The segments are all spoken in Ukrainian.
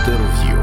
Інтерв'ю.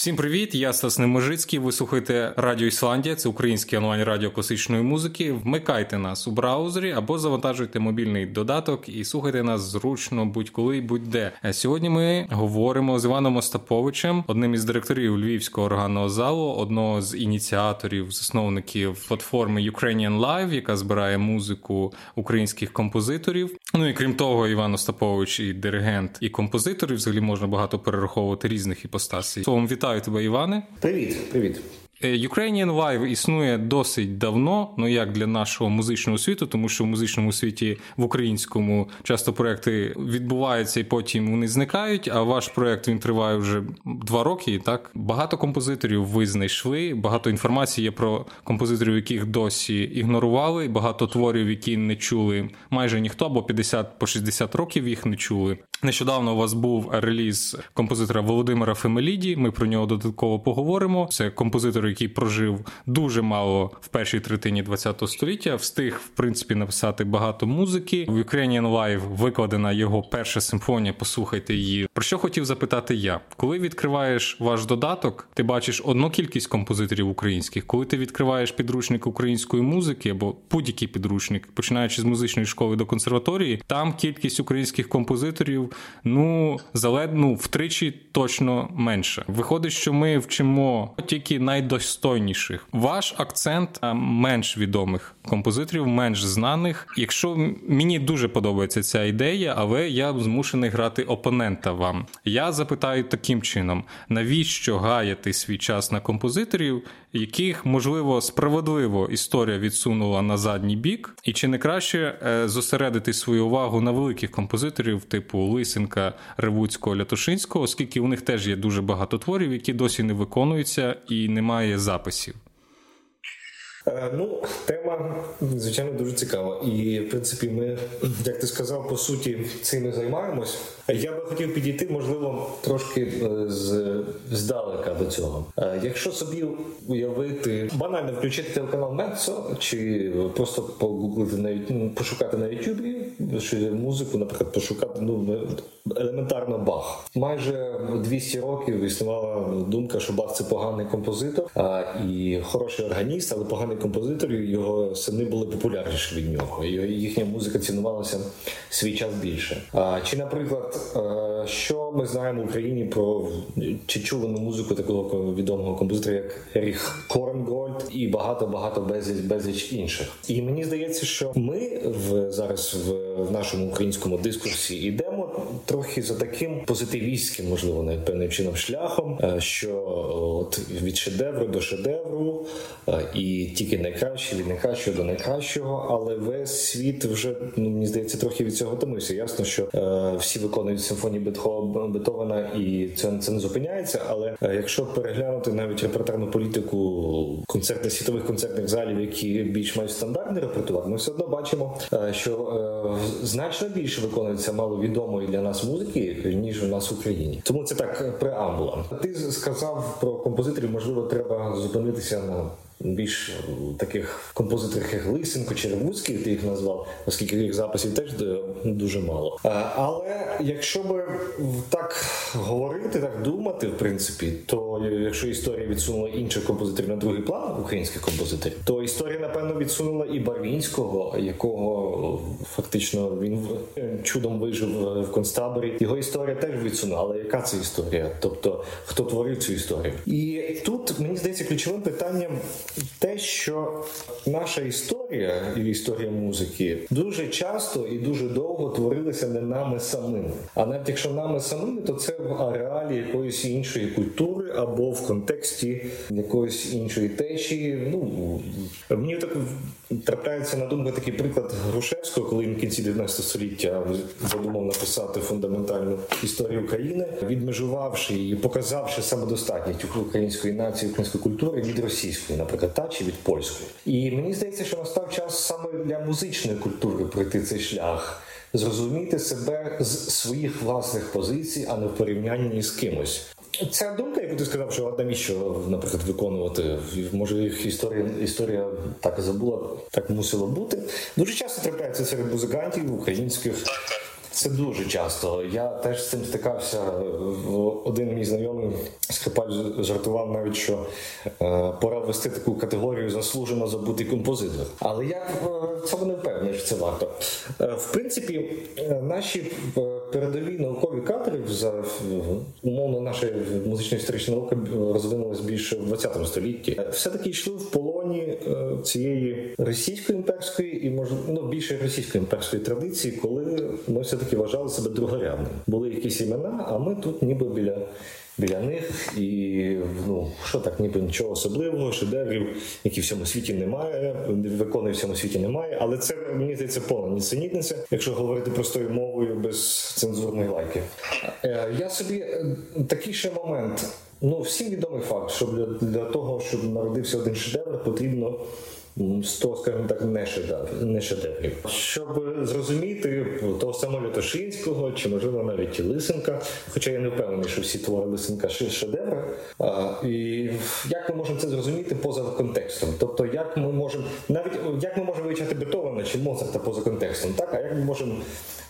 Всім привіт! Я Стас Неможицький. Ви слухаєте Радіо Ісландія, це українське онлайн радіо класичної музики. Вмикайте нас у браузері або завантажуйте мобільний додаток і слухайте нас зручно будь-коли і будь-де. Сьогодні ми говоримо з Іваном Остаповичем, одним із директорів Львівського органного залу, одного з ініціаторів, засновників платформи Ukrainian Live, яка збирає музику українських композиторів. Ну і крім того, Іван Остапович і диригент, і композитор, і взагалі можна багато перераховувати різних іпостасій. Словом, вітаю тебе, Іване. Привіт, привіт. Е, Ukrainian Live існує досить давно, ну як для нашого музичного світу, тому що в музичному світі в українському часто проекти відбуваються і потім вони зникають. А ваш проект він триває вже два роки. Так багато композиторів ви знайшли. Багато інформації є про композиторів, яких досі ігнорували. Багато творів, які не чули майже ніхто, або 50 по 60 років їх не чули. Нещодавно у вас був реліз композитора Володимира Фемеліді. Ми про нього додатково поговоримо. Це композитор, який прожив дуже мало в першій третині ХХ століття, встиг в принципі написати багато музики. В Ukrainian Live викладена його перша симфонія. Послухайте її. Про що хотів запитати я? Коли відкриваєш ваш додаток, ти бачиш одну кількість композиторів українських. Коли ти відкриваєш підручник української музики або будь-який підручник, починаючи з музичної школи до консерваторії, там кількість українських композиторів ну залед, ну, втричі точно менше. Виходить, що ми вчимо тільки найдостойніших. Ваш акцент менш відомих композиторів, менш знаних. Якщо мені дуже подобається ця ідея, але я змушений грати опонента вам. Я запитаю таким чином: навіщо гаяти свій час на композиторів, яких можливо справедливо історія відсунула на задній бік, і чи не краще е, зосередити свою увагу на великих композиторів, типу Лисенка, Ревуцького, Лятошинського, оскільки у них теж є дуже багато творів, які досі не виконуються і немає записів. Е, ну, тема звичайно дуже цікава, і в принципі, ми, як ти сказав, по суті цим і займаємось. Я би хотів підійти, можливо, трошки е, з здалека до цього. Е, якщо собі уявити банально включити телеканал Мецо, чи просто погуглити на ну, пошукати на Ютубі музику, наприклад, пошукати ну елементарно Бах. Майже 200 років існувала думка, що Бах це поганий композитор а, і хороший органіст, але поганий композитор. Його сини були популярніші від нього. Їхня музика цінувалася свій час більше. А, Чи, наприклад, що ми знаємо в Україні про чи чувану музику такого відомого композитора, як Еріх Корнгольд і багато багато безліч безліч інших. І мені здається, що ми в зараз в, в нашому українському дискурсі йдемо трохи за таким позитивістським, можливо, навіть певним чином шляхом, е, що от від шедевру до шедевру, е, і тільки найкраще від найкращого до найкращого, але весь світ вже ну мені здається трохи від цього томився. Ясно, що е, всі виконують симфонії Бетховена і це це не зупиняється. Але якщо переглянути навіть репертуарну політику концертних світових концертних залів, які більш мають стандартний репертуар, ми все одно бачимо, що значно більше виконується маловідомої для нас музики, ніж у нас в Україні. Тому це так преамбула. Ти сказав про композиторів, можливо, треба зупинитися на більш таких композиторів, як Лисенко, Черевуцький, ти їх назвав, оскільки їх записів теж дуже мало. Але якщо би так говорити, так думати, в принципі, то якщо історія відсунула інших композиторів на другий план українських композиторів, то історія, напевно, відсунула і Барвінського, якого фактично він чудом вижив в концтаборі. Його історія теж відсунула. Але яка це історія? Тобто, хто творив цю історію? І тут мені здається ключовим питанням що наша історія і історія музики дуже часто і дуже довго творилися не нами самими. А навіть якщо нами самими, то це в ареалі якоїсь іншої культури або в контексті якоїсь іншої течії. Ну мені так трапляється на думку такий приклад Грушевського, коли він в кінці 19 століття задумав написати фундаментальну історію України, відмежувавши і показавши самодостатність української нації, української культури від російської, наприклад, та чи від польської. І мені здається, що настав час саме для музичної культури пройти цей шлях. Зрозуміти себе з своїх власних позицій, а не в порівнянні з кимось. Ця думка, яку ти сказав, що навіщо, наприклад, виконувати, може їх історія історія так забула, так мусило бути. Дуже часто трапляється серед музикантів українських Це дуже часто. Я теж з цим стикався. Один мій знайомий скрипаль жартував навіть, що е, пора ввести таку категорію заслужено забутий композитор. Але я в цьому не впевнений, що це варто. Е, в принципі, е, наші передові наукові кадри за умовно наша музична історична наука розвинулась більше в 20 столітті. Все таки йшли в полоні цієї російської імперської і може ну, більше російської імперської традиції, коли ми все таки вважали себе другорядним. Були якісь імена, а ми тут ніби біля. Біля них і ну що так, ніби нічого особливого, шедеврів, які в цьому світі немає, виконує в цьому світі немає. Але це мені здається повна нісенітниця, якщо говорити простою мовою без цензурної лайки. Е, я собі е, такий ще момент. Ну всім відомий факт, що для, для того, щоб народився один шедевр, потрібно 100, скажімо так, не шедеврів. Не шедеврів. Щоб зрозуміти того самого Лятошинського, чи можливо навіть Лисенка, хоча я не впевнений, що всі твори Лисенка шедеври. І як ми можемо це зрозуміти поза контекстом? Тобто, як ми можемо навіть як ми можемо вивчати Бетовена чи Моцарта поза контекстом, так а як ми можемо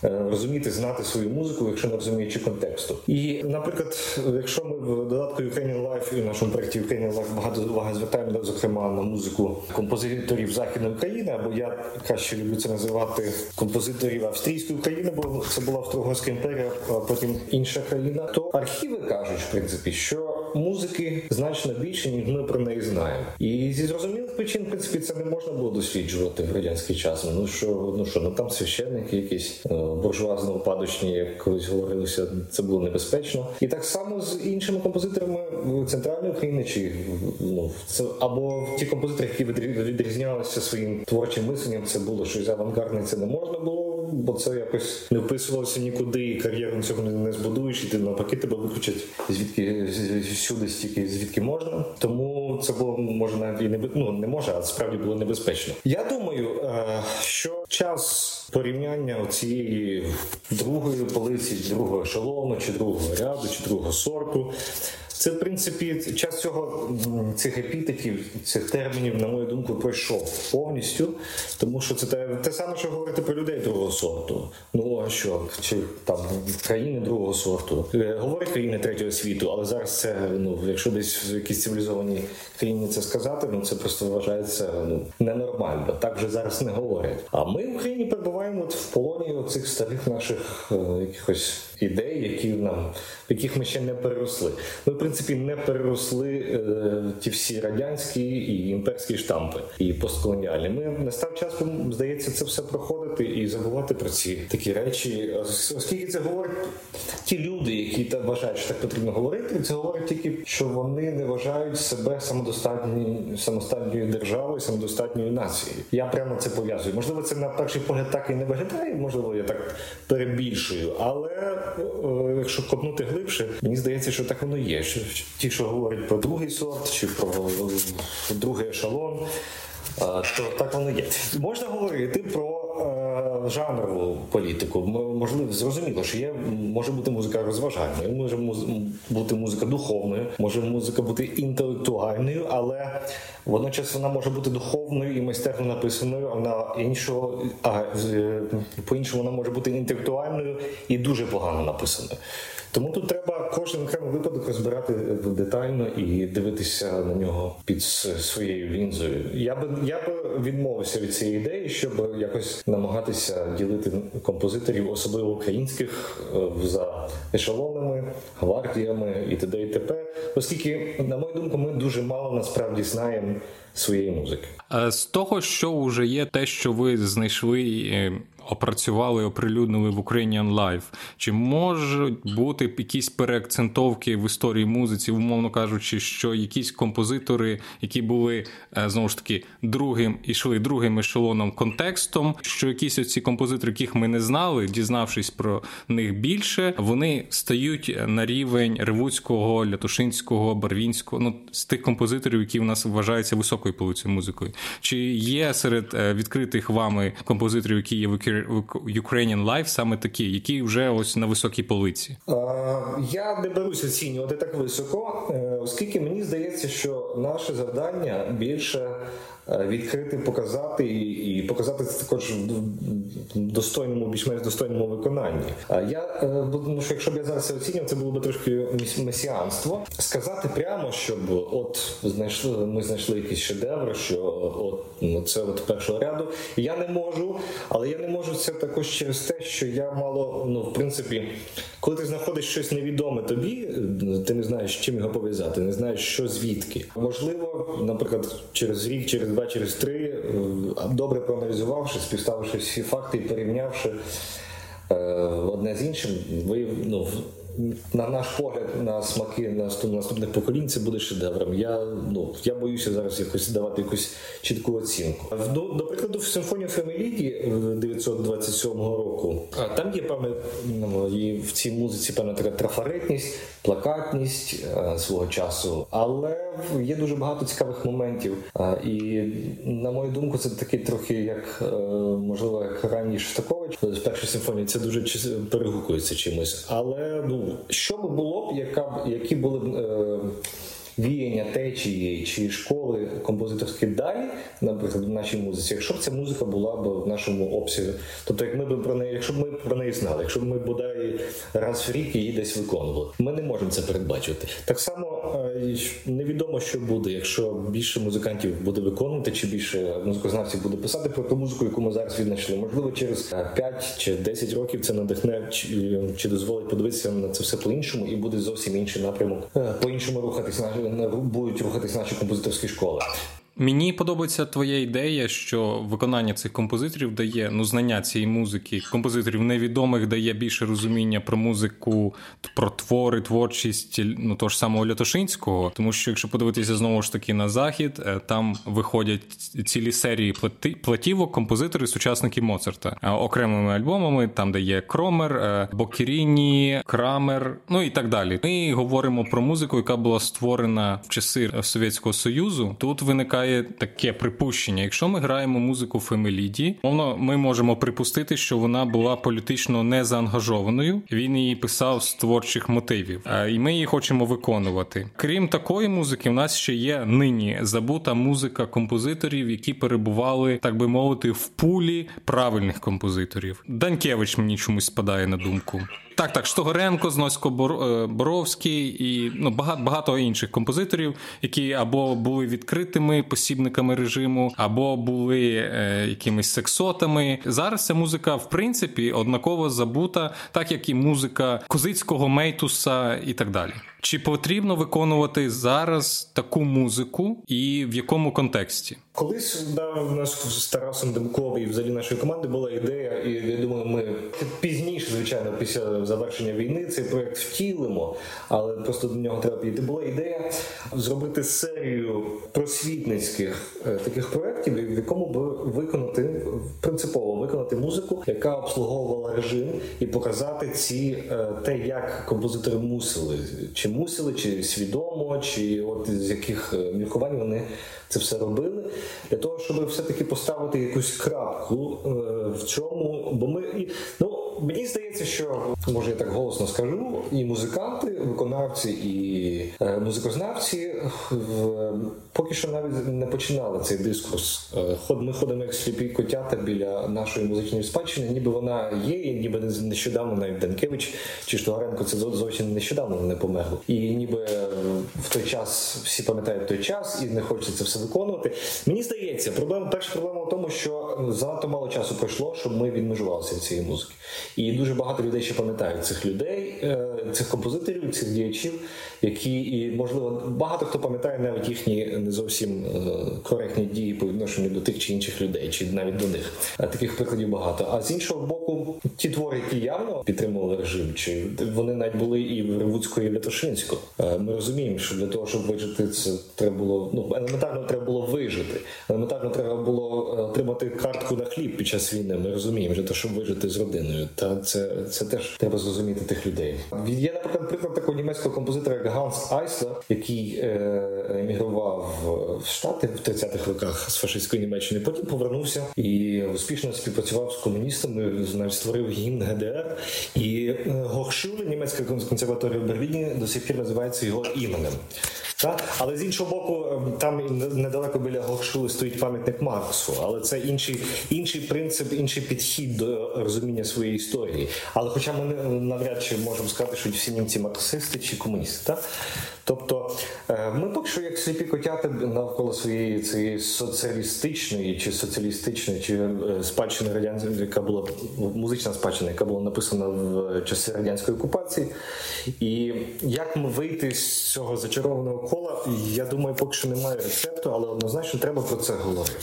е, розуміти, знати свою музику, якщо не розуміючи контексту? І, наприклад, якщо ми в додатку Ukrainian Life і в нашому проєкті Ukrainian Life багато уваги звертаємо, зокрема на музику композиції композиторів Західної України, або я краще люблю це називати композиторів Австрійської України, бо це була Австро-Угорська імперія, а потім інша країна. То архіви кажуть, в принципі, що музики значно більше, ніж ми про неї знаємо. І зі зрозумілих причин, в принципі, це не можна було досліджувати в радянський час. Ну що, ну що, ну там священники, якісь е, буржуазно упадочні, як колись говорилося, це було небезпечно. І так само з іншими композиторами центральної України, чи ну це або ті композитори, які відрізнялися своїм творчим мисленням, це було щось авангардне, це не можна було бо це якось не вписувалося нікуди, і кар'єру цього не збудуєш, і ти навпаки тебе виключать звідки всюди, стільки звідки можна. Тому це було може навіть і не ну не може, а справді було небезпечно. Я думаю, е, що час. Порівняння цієї другої полиці, другого ешелону, чи другого ряду, чи другого сорту це в принципі час цього цих епітетів, цих термінів, на мою думку, пройшов повністю, тому що це те, те саме, що говорити про людей другого сорту. Ну а що чи там країни другого сорту е, говорять країни третього світу, але зараз це ну, якщо десь в якійсь цивілізованій країні це сказати, ну це просто вважається ну ненормально. Так вже зараз не говорять. А ми в Україні перебуваємо от в полоні цих старих наших е, якихось ідей, які нам яких ми ще не переросли. Ми принципі не переросли е, ті всі радянські і імперські штампи і постколоніальні. Ми настав час, здається, це все проходити і забувати про ці такі речі, оскільки це говорить ті люди, які та вважають, що так потрібно говорити, це говорить тільки, що вони не вважають себе самодостатньою самостатньою державою, самодостатньою нацією. Я прямо це пов'язую. Можливо, це на перший погляд так і не виглядає. Можливо, я так перебільшую, але е, якщо копнути глибше, мені здається, що так воно є. Що ті, що говорять про другий сорт чи про другий ешелон, е, то так воно є. Можна говорити про е, жанрову політику. Можливо, зрозуміло, що є може бути музика розважальною, може бути музика духовною, може музика бути інтелектуальною, але водночас вона може бути духовною і майстерно написаною. А на іншого а по іншому вона може бути інтелектуальною і дуже погано написаною. Тому тут треба кожен окремий випадок розбирати детально і дивитися на нього під своєю лінзою. Я би я би відмовився від цієї ідеї, щоб якось намагатися ділити композиторів, особливо українських, е, за ешелонами, гвардіями і т.д. і т.п. Оскільки, на мою думку, ми дуже мало насправді знаємо своєї музики. Е, з того, що вже є, те, що ви знайшли е, опрацювали, оприлюднили в Ukrainian Life. Чи можуть бути якісь переакцентовки в історії музиці, умовно кажучи, що якісь композитори, які були е, знову ж таки другим ішли другим ешелоном контекстом, що якісь оці композитори, яких ми не знали, дізнавшись про них більше, вони стають на рівень Ревуцького, Лятушинського, Барвінського, ну з тих композиторів, які в нас вважаються високою полицею музикою. Чи є серед е, відкритих вами композиторів, які є в Ukrainian Life саме такі, які вже ось на високій полиці? Я не беруся оцінювати так високо, е, оскільки мені здається, що наше завдання більше Е, відкрити, показати і показати це також в достойному, більш-менш достойному виконанні. Я е, тому що якщо б я зараз це оцінював, це було б трошки месіанство. Сказати прямо, щоб от знайшли, ми знайшли якийсь шедевр, що от ну, це от першого ряду. Я не можу, але я не можу це також через те, що я мало, ну в принципі, коли ти знаходиш щось невідоме тобі, ти не знаєш, чим його пов'язати, не знаєш, що звідки. Можливо, наприклад, через рік, через два, через три, е, добре проаналізувавши, співставивши всі факти і порівнявши е, одне з іншим, ви ну, на наш погляд, на смаки наступних поколінь, це буде шедевром. Я ну я боюся зараз якось давати якусь чітку оцінку. До, до прикладу, в симфонію Фемеліді 927 року там є певне ну, в цій музиці певна така трафаретність, плакатність а, свого часу, але є дуже багато цікавих моментів. А, і на мою думку, це такий трохи як е, можливо як ранній Шостакович з першої симфонії. Це дуже перегукується чимось, але ну що би було б, яка які були б. Е, віяння течії чи школи композиторські далі, наприклад, в нашій музиці, якщо б ця музика була б в нашому обсязі, тобто, як ми б про неї, якщо б ми про неї знали, якщо б ми бодай раз в рік її десь виконували, ми не можемо це передбачити. Так само е, невідомо, що буде, якщо більше музикантів буде виконувати, чи більше музикознавців буде писати про ту музику, яку ми зараз віднайшли. Можливо, через 5 чи 10 років це надихне чи, чи дозволить подивитися на це все по іншому, і буде зовсім інший напрямок е, по іншому рухатись на будуть рухатись наші композиторські школи. Мені подобається твоя ідея, що виконання цих композиторів дає ну знання цієї музики, композиторів невідомих дає більше розуміння про музику, про твори, творчість ну того ж самого Лятошинського. Тому що якщо подивитися знову ж таки на захід, е, там виходять цілі серії платівок, композитори, сучасники Моцарта окремими альбомами, там де є Кромер, е, Бокеріні, Крамер, ну і так далі. Ми говоримо про музику, яка була створена в часи Совєтського Союзу. Тут виникає виникає таке припущення. Якщо ми граємо музику Фемеліді, мовно ми можемо припустити, що вона була політично не заангажованою. Він її писав з творчих мотивів, і ми її хочемо виконувати. Крім такої музики, в нас ще є нині забута музика композиторів, які перебували, так би мовити, в пулі правильних композиторів. Данкевич мені чомусь спадає на думку. Так, так, Штогоренко, Зносько е, Боровський і ну, багато багато інших композиторів, які або були відкритими посібниками режиму, або були е, якимись сексотами. Зараз ця музика, в принципі, однаково забута, так як і музика Козицького Мейтуса і так далі. Чи потрібно виконувати зараз таку музику, і в якому контексті? Колись да, у нас з Тарасом Демков і взагалі нашої команди була ідея, і я думаю, ми пізніше, звичайно, після завершення війни цей проект втілимо, але просто до нього треба піти. Була ідея зробити серію просвітницьких е, таких проєктів, в якому б виконати принципово виконати музику, яка обслуговувала режим, і показати ці е, те, як композитори мусили чи мусили, чи свідомо, чи от з яких е, міркувань вони це все робили, для того, щоб все-таки поставити якусь крапку е, в чому. Бо ми ну мені здається, що може я так голосно скажу, і музиканти, виконавці, і е, музикознавці поки що навіть не починали цей дискурс. Ми ходимо як сліпі котята біля нашої музичної спадщини, ніби вона є, і ніби нещодавно навіть Данкевич чи Штугаренко це зовсім нещодавно не померли. І ніби в той час всі пам'ятають той час і не хочеться це все виконувати. Мені здається, проблема перша проблема в тому, що занадто мало часу пройшло, щоб ми відмежувалися від цієї музики. І дуже багато людей ще пам'ятають цих людей, е, цих композиторів, цих діячів, які і можливо багато хто пам'ятає навіть їхні не зовсім е, коректні дії по відношенню до тих чи інших людей, чи навіть до них. Таких прикладів багато. А з іншого боку, ті твори, які явно підтримували режим, чи вони навіть були і в Ревуцького, і в Лятошинського. Е, ми розуміємо, що для того, щоб вижити, це треба було ну елементарно треба було вижити. Елементарно треба було е, отримати картку на хліб під час війни. Ми розуміємо, що то, щоб вижити з родиною. Та це це теж треба зрозуміти тих людей. Є, наприклад, приклад такого німецького композитора, як Ганс Айслер, який е, емігрував в Штати в 30-х роках з фашистської Німеччини. Потім повернувся і успішно співпрацював з комуністами. навіть створив гімн ГДР. І е, Горшуле, німецька консерваторія в Берліні, до сих пір називається його іменем. Але з іншого боку, ем, там недалеко біля Гокшули стоїть пам'ятник Марксу, але це інший інший принцип, інший підхід до розуміння своєї історії. Але хоча ми навряд чи можемо сказати, що всі німці марксисти чи комуністи. Так? Тобто е, ми поки що як сліпі котяти навколо своєї цієї соціалістичної чи соціалістичної, чи е, спадщини радянської, яка була музична спадщина, яка була написана в часи радянської окупації. І як ми вийти з цього зачарованого кола, я думаю, поки що немає рецепту, але однозначно треба про це говорити.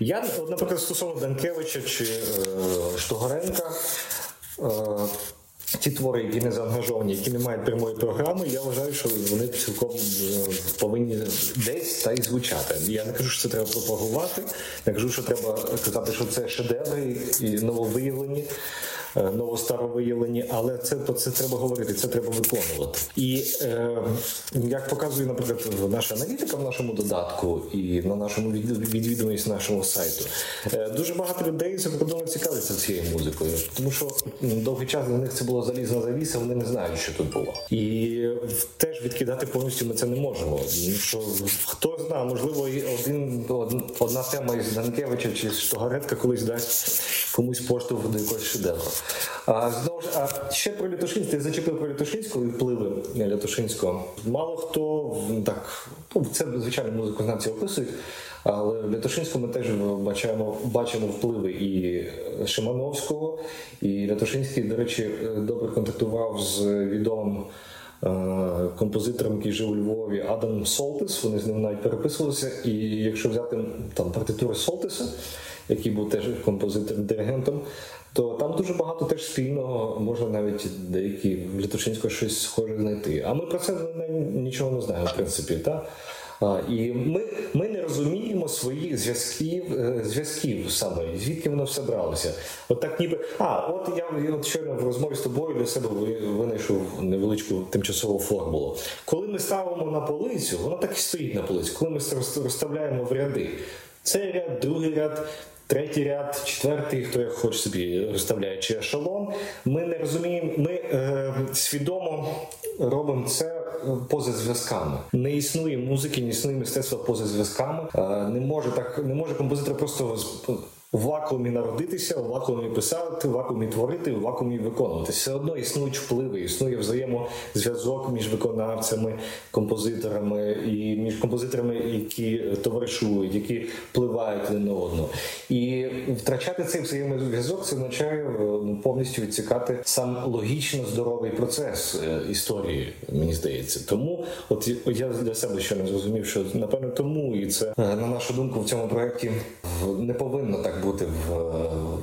Я, наприклад, стосовно Данкевича чи е, Штогоренка. Ті твори, які не заангажовані, які не мають прямої програми, я вважаю, що вони цілком е, повинні десь та й звучати. Я не кажу, що це треба пропагувати, я кажу, що треба казати, що це шедеври і нововиявлені. Е, новостаровиявлені, але це про це треба говорити, це треба виконувати. І е, як показує, наприклад, наша аналітика в нашому додатку і на нашому відвідуваність нашого сайту, е, дуже багато людей за кордоном цікавляться цією музикою, тому що довгий час для них це було залізна завіса, вони не знають, що тут було. І теж відкидати повністю ми це не можемо. Що хто знає, можливо, один одна тема із Данкевича чи Штогаретка колись дасть комусь поштовх до якогось шедевру. Знову ж ще про Лятошинську, ти зачепив про Лятошинську і впливи Лятошинського. Мало хто так, ну це звичайно музикознавці описують, але в Лятошинському ми теж бачимо бачимо впливи і Шимановського, і Лятошинський, до речі, добре контактував з відомим. Композитором, який жив у Львові, Адам Солтис, вони з ним навіть переписувалися. І якщо взяти там партитури Солтиса, який був теж композитором-диригентом, то там дуже багато теж спільного, можна навіть деякі в Літошинського щось схоже знайти. А ми про це нічого не знаємо, в принципі. так? І ми ми не розуміємо своїх зв'язків е, зв'язків саме, звідки воно все бралося. От так ніби. А, от я от щойно в розмові з тобою для себе винайшов невеличку тимчасову формулу. Коли ми ставимо на полицю, воно так і стоїть на полиці. Коли ми розставляємо в ряди, цей ряд, другий ряд, Третій ряд, четвертий, хто як хоче собі розставляє чи ешелон. Ми не розуміємо, ми е, свідомо робимо це поза зв'язками. Не існує музики, не існує мистецтва поза зв'язками. Е, не може так, не може композитор просто в вакуумі народитися, в вакуумі писати, в вакуумі творити, в вакуумі виконувати. Все одно існують впливи, існує взаємозв'язок між виконавцями, композиторами і між композиторами, які товаришують, які впливають один на одного. І втрачати цей взаємозв'язок це означає е, ну, повністю відсікати сам логічно здоровий процес е, історії, мені здається. Тому, от я для себе ще не зрозумів, що напевно тому і це е, на нашу думку в цьому проєкті не повинно так бути в,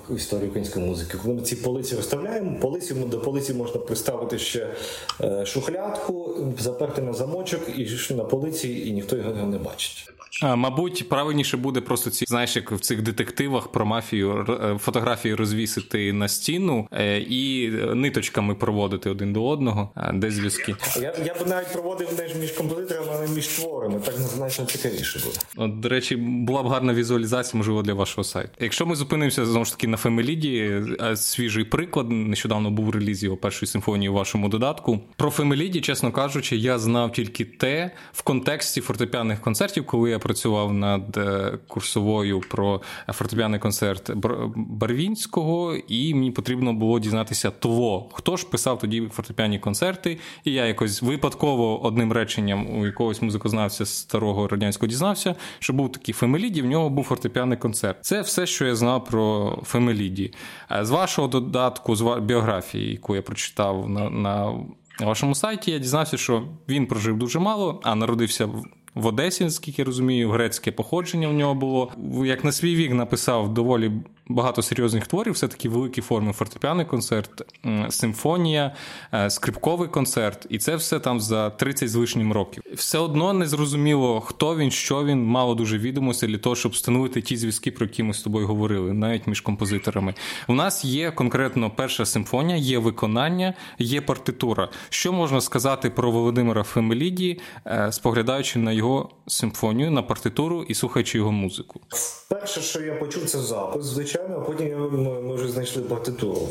в історії української музики. Коли ми ці полиці розставляємо, полиці до полиці можна приставити ще е, шухлядку, заперти на замочок і на полиці, і ніхто його не бачить. А, Мабуть, правильніше буде просто ці знаєш, як в цих детективах про мафію е, фотографії розвісити на стіну е, і ниточками проводити один до одного, де зв'язки. Я я б навіть проводив не між композиторами, а не між творами. Так значно цікавіше буде. От, До речі, була б гарна візуалізація, можливо, для вашого сайту. Якщо ми зупинимося знову ж таки на Фемеліді, е, свіжий приклад нещодавно був реліз його першої симфонії у вашому додатку. Про Фемеліді, чесно кажучи, я знав тільки те в контексті фортепіаних концертів, коли я працював над е, курсовою про фортепіаний концерт Барвінського, і мені потрібно було дізнатися того, хто ж писав тоді фортепіані концерти, і я якось випадково одним реченням у якогось музикознавця старого радянського дізнався, що був такий Фемеліді, в нього був фортепіаний концерт. Це все, що я знав про Фемеліді. З вашого додатку, з біографії, яку я прочитав на, на вашому сайті, я дізнався, що він прожив дуже мало, а народився в Одесі, наскільки я розумію, грецьке походження в нього було. Як на свій вік написав доволі багато серйозних творів, все таки великі форми: фортепіаний концерт, симфонія, е, скрипковий концерт, і це все там за 30 з лишнім років. Все одно не зрозуміло, хто він, що він, мало дуже відомості для того, щоб встановити ті зв'язки, про які ми з тобою говорили, навіть між композиторами. У нас є конкретно перша симфонія, є виконання, є партитура. Що можна сказати про Володимира Фемеліді, е, споглядаючи на його симфонію, на партитуру і слухаючи його музику? Перше, що я почув, це запис. Звичайно звичайно, а потім ми вже знайшли партитуру.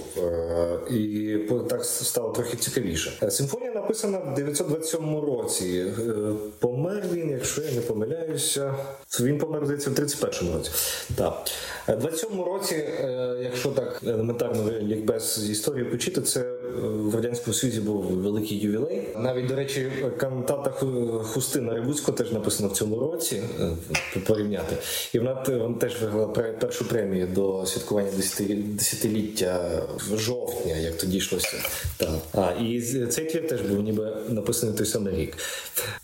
І так стало трохи цікавіше. Симфонія написана в 927 році. Помер він, якщо я не помиляюся, він помер здається, в 31-му році. Так. В 27-му році, якщо так елементарно лікбез з історії почити, це в радянському Союзі був великий ювілей. Навіть до речі, кантата Хустина Рибуцько теж написана в цьому році е, порівняти, і вона теж виграла першу премію до святкування десятиліття жовтня, як тоді йшлося. А і цей твір теж був ніби написаний той самий рік.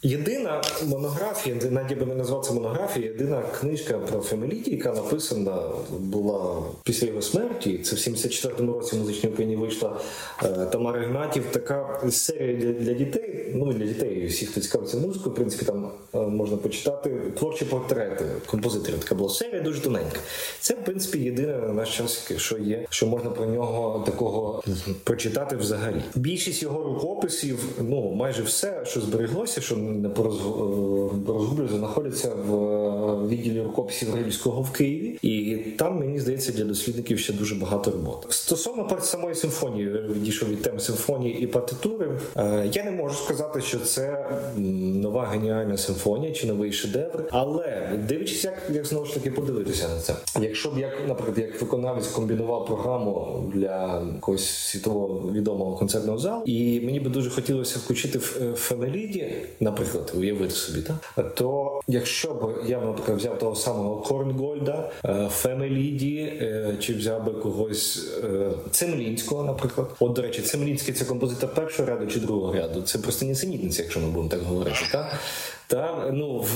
Єдина монографія, навіть би не назвав це монографія, єдина книжка про Фемеліді, яка написана була після його смерті. Це в 74-му році музичній Україні вийшла е, Тамара Гнатів. Така серія для, для дітей. Ну для дітей, всі, хто цікавиться музикою, в принципі, там е, можна почитати творчі портрети композиторів. Така була серія дуже тоненька. Це в принципі єдине на наш час, що є, що можна про нього такого прочитати взагалі. Більшість його рукописів, ну майже все, що збереглося, що не порозгублюється, знаходяться в відділі рукописів Грильського в Києві, і там мені здається для дослідників ще дуже багато роботи. Стосовно самої симфонії, відійшов від теми симфонії і партитури, е, я не можу сказати, що це нова геніальна симфонія чи новий шедевр, але дивлячись, як як знову ж таки подивитися на це. Якщо б як, наприклад, як виконавець комбінував програму для якогось світового відомого концертного залу, і мені би дуже хотілося включити в Фемеліді, наприклад, уявити собі, так то якщо б я наприклад взяв того самого Корнгольда, е, Фемеліді, е, чи взяв би когось Цемлінського, наприклад, до речі, Цемлінський це композитор першого ряду чи другого ряду. Це просто нісенітниця, якщо ми будемо так говорити. Та? Та ну в,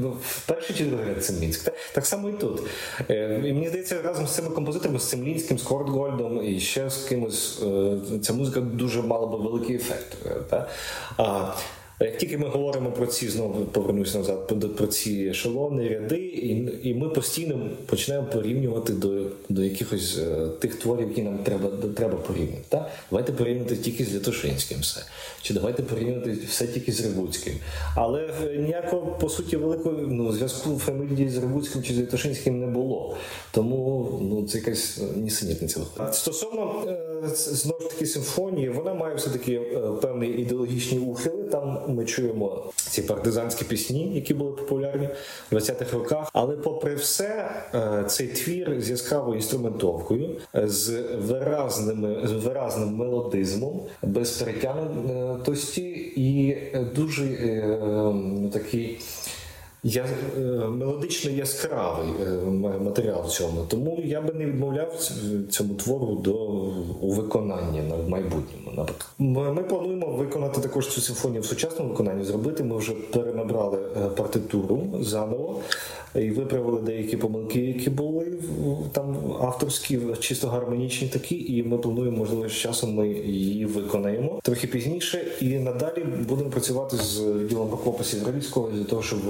ну, в перший чи другий ряд Цемлінськ. Та, так само і тут. Е, і Мені здається, разом з цими композиторами, з Семлінським, з Кортгольдом і ще з кимось, е, ця музика дуже мала би великий ефект. Е, та? А як тільки ми говоримо про ці, знову повернуся назад, про ці ешелони, ряди, і і ми постійно починаємо порівнювати до до якихось е, тих творів, які нам треба треба порівняти. Так? Давайте порівняти тільки з Лятошинським все. Чи давайте порівняти все тільки з Рибуцьким. Але ніякого, по суті, великого ну, зв'язку фамілії з Рибуцьким чи з Лятошинським не було. Тому ну, це якась нісенітниця. Стосовно е, знову ж таки симфонії, вона має все-таки е, певні ідеологічні ухили. Там ми чуємо ці партизанські пісні, які були популярні в 20-х роках. Але, попри все, е, цей твір з яскравою інструментовкою, з виразними з виразним мелодизмом, без перетягнутості і дуже е, ну, такий. Я е, мелодично яскравий е, матеріал в цьому, тому я би не відмовляв цьому твору до у виконанні на майбутньому. Наприклад, ми плануємо виконати також цю симфонію в сучасному виконанні. Зробити ми вже перенабрали е, партитуру заново і виправили деякі помилки, які були там авторські, чисто гармонічні такі. І ми плануємо, можливо, з часом ми її виконаємо трохи пізніше. І надалі будемо працювати з відділом рукописів Ізраїльського для того, щоб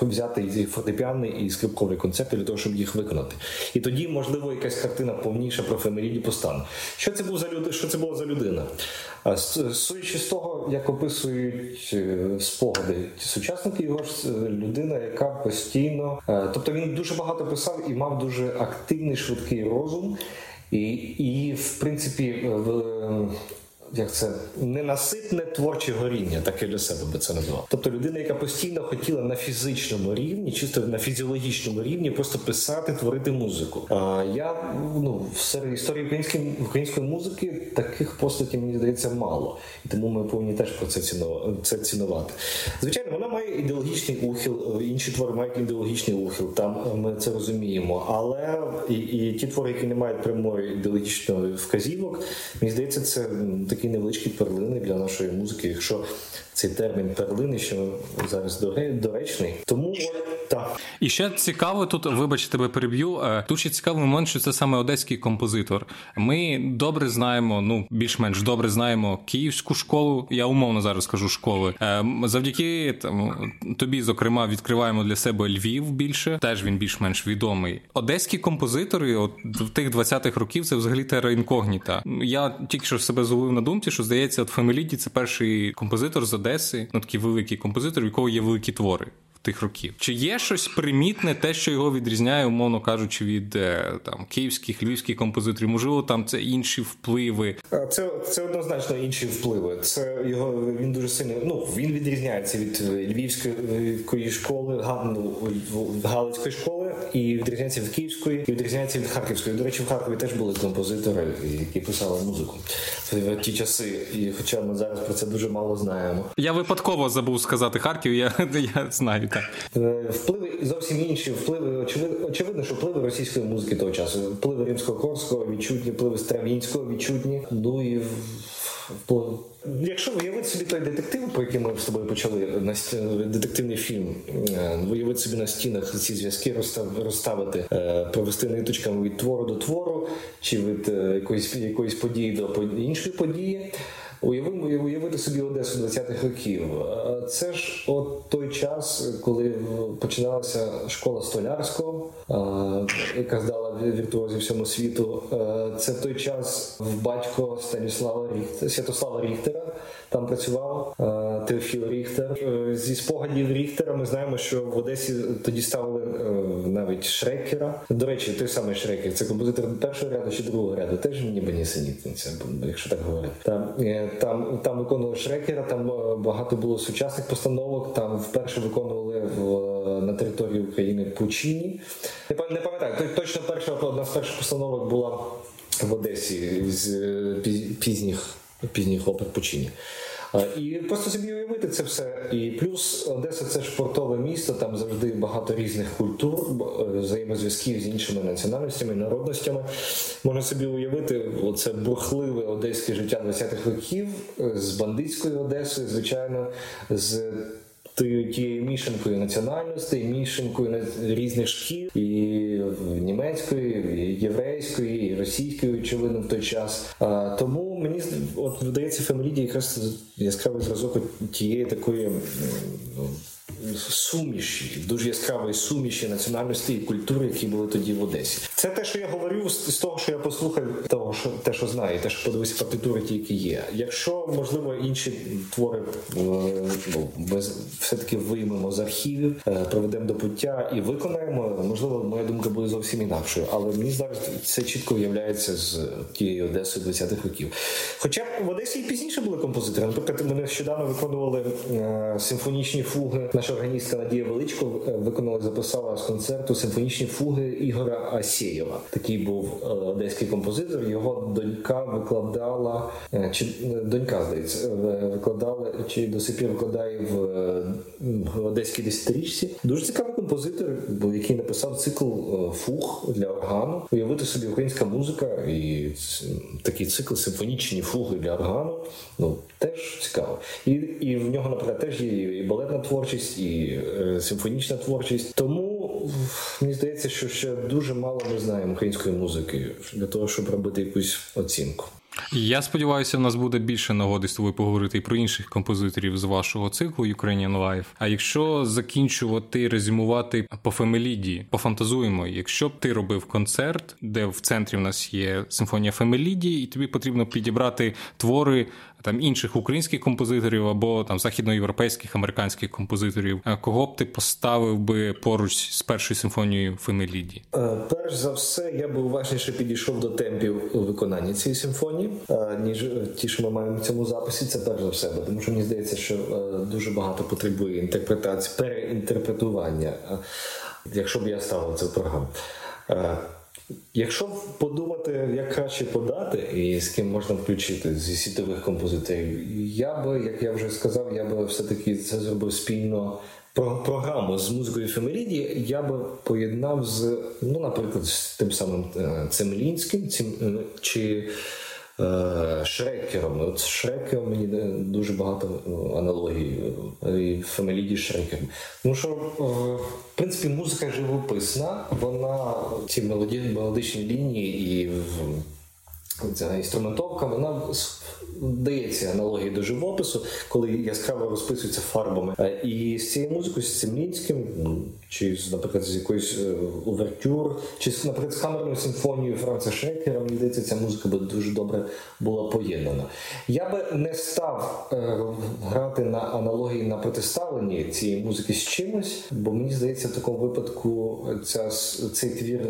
взяти і фортепіанний, і скрипковий концерт для того, щоб їх виконати. І тоді, можливо, якась картина повніша про Фемеріді постане. Що це був за люд... Що це була за людина? Судячи з того, як описують е, спогади сучасники, його ж е, людина, яка постійно, е, тобто він дуже багато писав і мав дуже активний швидкий розум, і, і в принципі, в як це ненаситне творче горіння, так і для себе би це назвав. Тобто людина, яка постійно хотіла на фізичному рівні, чисто на фізіологічному рівні, просто писати, творити музику. А я ну серед історії української української музики таких постатів мені здається мало, і тому ми повинні теж про це цінувати. Це цінувати. Звичайно, вона має ідеологічний ухил, інші твори мають ідеологічний ухил. Там ми це розуміємо. Але і, і ті твори, які не мають прямої ідеологічної вказівок, мені здається, це такі такі невеличкі перлини для нашої музики, якщо цей термін перлини, що зараз доречний. Тому так. І ще цікаво тут, вибач, тебе переб'ю. Е, ще цікавий момент, що це саме одеський композитор. Ми добре знаємо, ну більш-менш добре знаємо київську школу. Я умовно зараз кажу школи. Е, завдяки там, тобі, зокрема, відкриваємо для себе Львів більше. Теж він більш-менш відомий. Одеські композитори, от в тих 20-х років, це взагалі тера інкогніта. Я тільки що себе зловив на думці, що здається, от Фемеліді це перший композитор з Одеси, ну такий великий композитор, в якого є великі твори тих років. Чи є щось примітне, те, що його відрізняє, умовно кажучи, від е, там київських львівських композиторів? Можливо, там це інші впливи. Це це однозначно інші впливи. Це його він дуже сильно. Ну він відрізняється від львівської школи, ну, Галицької школи, і відрізняється від Київської, і відрізняється від Харківської. До речі, в Харкові теж були композитори, які писали музику в ті часи. І хоча ми зараз про це дуже мало знаємо. Я випадково забув сказати Харків. Я я знаю так. Е, впливи зовсім інші впливи. Очевидно, очевидно, що впливи російської музики того часу. Впливи римського корського відчутні, впливи Стравінського відчутні. Ну і. Якщо виявити собі той детектив, про який ми з тобою почали детективний фільм, е, виявити собі на стінах ці зв'язки, розставити, е, провести ниточками від твору до твору, чи від якоїсь якоїсь події до іншої події. Уявимо, уявити собі Одесу 20-х років. Це ж от той час, коли починалася школа Столярського, яка здала віртуозів всьому світу. Це той час в батько Станіслава Ріхтера, Святослава Ріхтера. Там працював Теофіл Ріхтер. Е, зі спогадів Ріхтера ми знаємо, що в Одесі тоді ставили е, навіть Шрекера. До речі, той самий Шрекер, це композитор першого ряду чи другого ряду, теж ніби нісенітниця, якщо так говорити. Там е, там там виконували Шрекера, там багато було сучасних постановок. Там вперше виконували в на території України Пучині. Не пам'ятаю, точно перша одна з перших постановок була в Одесі з пізніх пізніх хлопець Пучині. І просто собі уявити це все. І плюс Одеса це ж портове місто, там завжди багато різних культур, е, взаємозв'язків з іншими національностями, народностями. Можна собі уявити оце бурхливе одеське життя 20-х років е, з бандитською Одесою, звичайно, з тією мішанкою національностей, мішанкою різних шкіл, і німецької, і єврейської, і російської, очевидно, в той час. Тому мені от видається Фемеліді якраз яскравий зразок тієї такої. Суміші, дуже яскравої суміші національності і культури, які були тоді в Одесі. Це те, що я говорю, з того, що я послухав, того що те, що знаю, те, що подивився партитури, ті, які є. Якщо можливо інші твори е, ну, ми все таки виймемо з архівів, е, проведемо до пуття і виконаємо, можливо, моя думка буде зовсім інакшою, але мені зараз це чітко виявляється з тієї Одеси 20-х років. Хоча в Одесі і пізніше були композитори. Наприклад, ми нещодавно виконували е, симфонічні фуги. Наша органістка Надія Величко виконала, записала з концерту симфонічні фуги Ігора Асєєва. Такий був одеський композитор. Його донька викладала чи донька здається, викладала чи до сих пір викладає в, в Одеській десятирічці. Дуже цікавий композитор, який написав цикл фуг для органу. Уявити собі українська музика і такий цикл симфонічні фуги для органу. Ну теж цікаво. І і в нього, наприклад, теж є і балетна творчість, і е, симфонічна творчість. Тому мені здається, що ще дуже мало ми знаємо української музики для того, щоб робити якусь оцінку. Я сподіваюся, в нас буде більше нагоди з тобою поговорити і про інших композиторів з вашого циклу Ukrainian Live. А якщо закінчувати резюмувати по Фемеліді, пофантазуємо, якщо б ти робив концерт, де в центрі в нас є симфонія Фемеліді, і тобі потрібно підібрати твори там інших українських композиторів або там західноєвропейських американських композиторів, кого б ти поставив би поруч з першою симфонією Фемеліді? Е, перш за все, я би уважніше підійшов до темпів виконання цієї симфонії, е, ніж ті, що ми маємо в цьому записі. Це перш за все, тому що мені здається, що е, дуже багато потребує інтерпретації, переінтерпретування. Якщо б я ставив це в програму. Якщо подумати, як краще подати і з ким можна включити зі світових композиторів, я би, як я вже сказав, я би все-таки це зробив спільно про програму з музикою Фемеліді. Я би поєднав з, ну, наприклад, з тим самим Цемлінським цим, чи Е, Шрекером. От Шрекером мені дуже багато е, аналогій е, і Фемеліді Шрекером. Тому що, в принципі, музика живописна, вона ці мелодичні лінії і ця інструментовка, вона дається аналогії до живопису, коли яскраво розписується фарбами. Е, і з цією музикою, з Цимлінським, чи наприклад, з якоюсь е, увертюр, чи наприклад, з камерною симфонією Франца Шекера, мені здається, ця музика би дуже добре була поєднана. Я би не став е, грати на аналогії на протиставленні цієї музики з чимось, бо мені здається, в такому випадку ця цей твір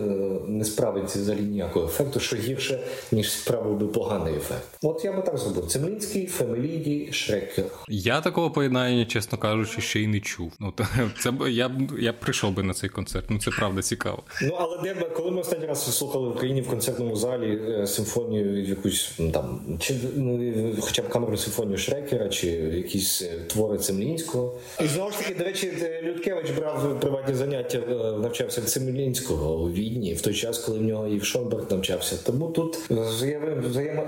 не справиться взагалі ніякого ефекту, що гірше ніж справив би поганий ефект. От я би так зробив. Цемлінський, Фемеліді, Шрекер. Я такого поєднання, чесно кажучи, ще й не чув. Ну це я б я б прийшов би на цей концерт. Ну це правда цікаво. Ну але де коли ми останній раз слухали в Україні в концертному залі е, симфонію якусь ну, там, чи ну, хоча б камеру симфонію Шрекера, чи якісь е, твори Цемлінського. І знову ж таки, до речі, Людкевич брав приватні заняття, е, навчався в Цемлінського у Відні в той час, коли в нього і в Шонберг навчався. Тому тут.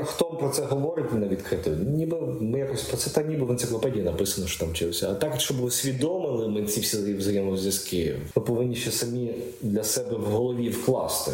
Хто про це говорить на відкрито, ніби ми якось про це та ніби в енциклопедії написано, що там вчився. А так, щоб усвідомили ми ці всі взаємозв'язки, ми повинні ще самі для себе в голові вкласти.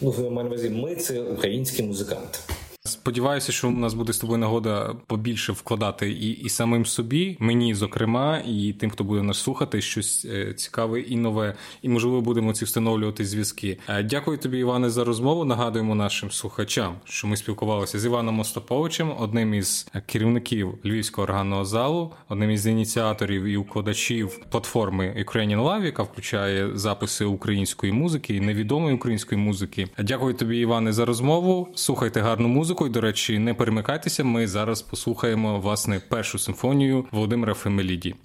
Ну, в маю увазі, ми це українські музиканти. Сподіваюся, що у нас буде з тобою нагода побільше вкладати і і самим собі, мені зокрема, і тим, хто буде нас слухати, щось е, цікаве і нове, і можливо будемо ці встановлювати зв'язки. Е, дякую тобі, Іване, за розмову. Нагадуємо нашим слухачам, що ми спілкувалися з Іваном Остаповичем, одним із керівників Львівського органного залу, одним із ініціаторів і укладачів платформи Ukrainian Live, яка включає записи української музики і невідомої української музики. Дякую тобі, Іване, за розмову. Слухайте гарну музику музикою. До речі, не перемикайтеся. Ми зараз послухаємо власне першу симфонію Володимира Фемеліді.